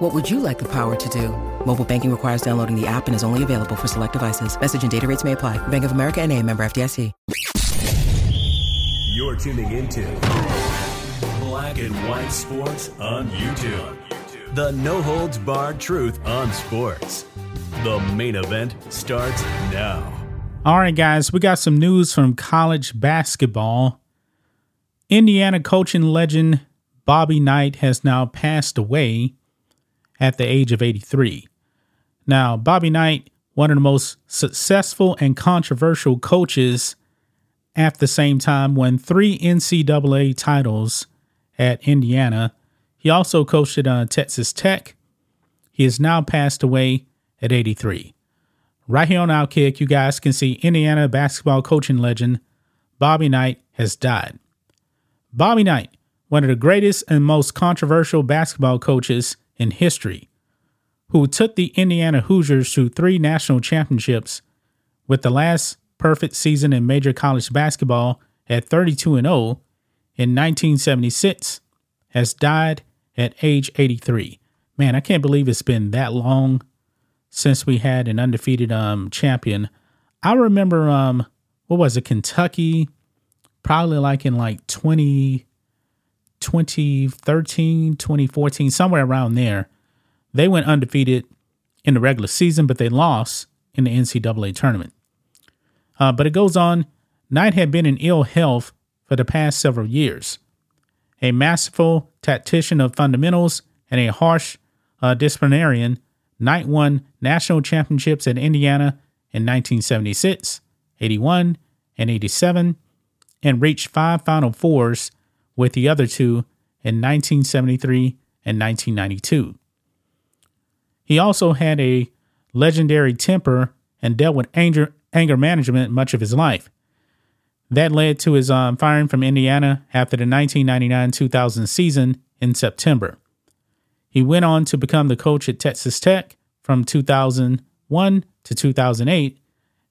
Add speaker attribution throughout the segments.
Speaker 1: What would you like the power to do? Mobile banking requires downloading the app and is only available for select devices. Message and data rates may apply. Bank of America and a member FDIC.
Speaker 2: You're tuning into Black and White Sports on YouTube. The no holds barred truth on sports. The main event starts now.
Speaker 3: All right, guys, we got some news from college basketball. Indiana coaching legend Bobby Knight has now passed away at the age of 83. Now, Bobby Knight, one of the most successful and controversial coaches at the same time, won three NCAA titles at Indiana. He also coached at uh, Texas Tech. He has now passed away at 83. Right here on Outkick, you guys can see Indiana basketball coaching legend Bobby Knight has died. Bobby Knight, one of the greatest and most controversial basketball coaches in history, who took the Indiana Hoosiers to three national championships with the last perfect season in major college basketball at 32 and 0 in 1976, has died at age 83. Man, I can't believe it's been that long since we had an undefeated um, champion. I remember, um, what was it, Kentucky, probably like in like 20, 2013, 2014, somewhere around there. They went undefeated in the regular season, but they lost in the NCAA tournament. Uh, but it goes on. Knight had been in ill health for the past several years. A masterful tactician of fundamentals and a harsh uh, disciplinarian, Knight won national championships at Indiana in 1976, 81, and 87, and reached five Final Fours with the other two in 1973 and 1992. He also had a legendary temper and dealt with anger, anger management much of his life. That led to his um, firing from Indiana after the 1999 2000 season in September. He went on to become the coach at Texas Tech from 2001 to 2008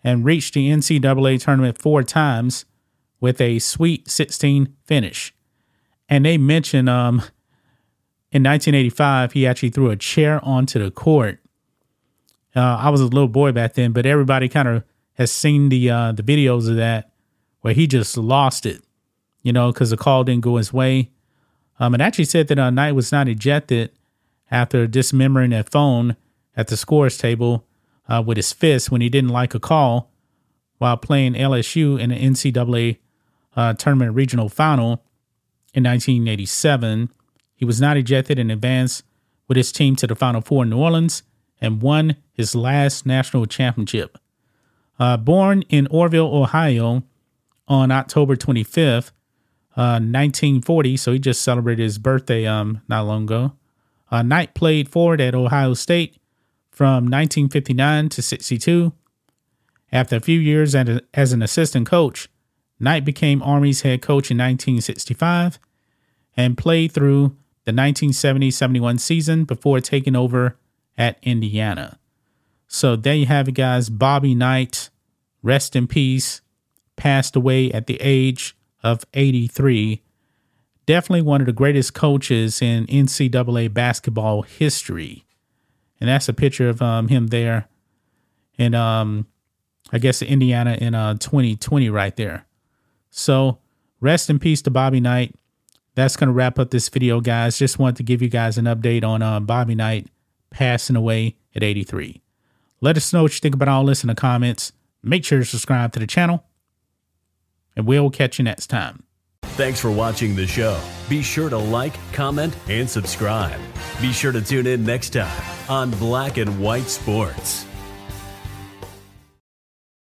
Speaker 3: and reached the NCAA tournament four times with a Sweet 16 finish. And they mention um, in 1985, he actually threw a chair onto the court. Uh, I was a little boy back then, but everybody kind of has seen the uh, the videos of that where he just lost it, you know, because the call didn't go his way. Um, it actually said that uh, Knight was not ejected after dismembering a phone at the scores table uh, with his fist when he didn't like a call while playing LSU in the NCAA uh, tournament regional final in 1987. He was not ejected and advanced with his team to the Final Four in New Orleans and won his last national championship. Uh, born in Orrville, Ohio on October 25th, uh, 1940, so he just celebrated his birthday um, not long ago. Uh, Knight played forward at Ohio State from 1959 to 62. After a few years as an assistant coach, Knight became Army's head coach in 1965 and played through the 1970 71 season before taking over at Indiana. So there you have it, guys. Bobby Knight, rest in peace, passed away at the age of 83. Definitely one of the greatest coaches in NCAA basketball history. And that's a picture of um, him there in, um, I guess, Indiana in uh, 2020 right there. So rest in peace to Bobby Knight. That's going to wrap up this video, guys. Just wanted to give you guys an update on uh, Bobby Knight passing away at 83. Let us know what you think about all this in the comments. Make sure to subscribe to the channel, and we'll catch you next time.
Speaker 2: Thanks for watching the show. Be sure to like, comment, and subscribe. Be sure to tune in next time on Black and White Sports.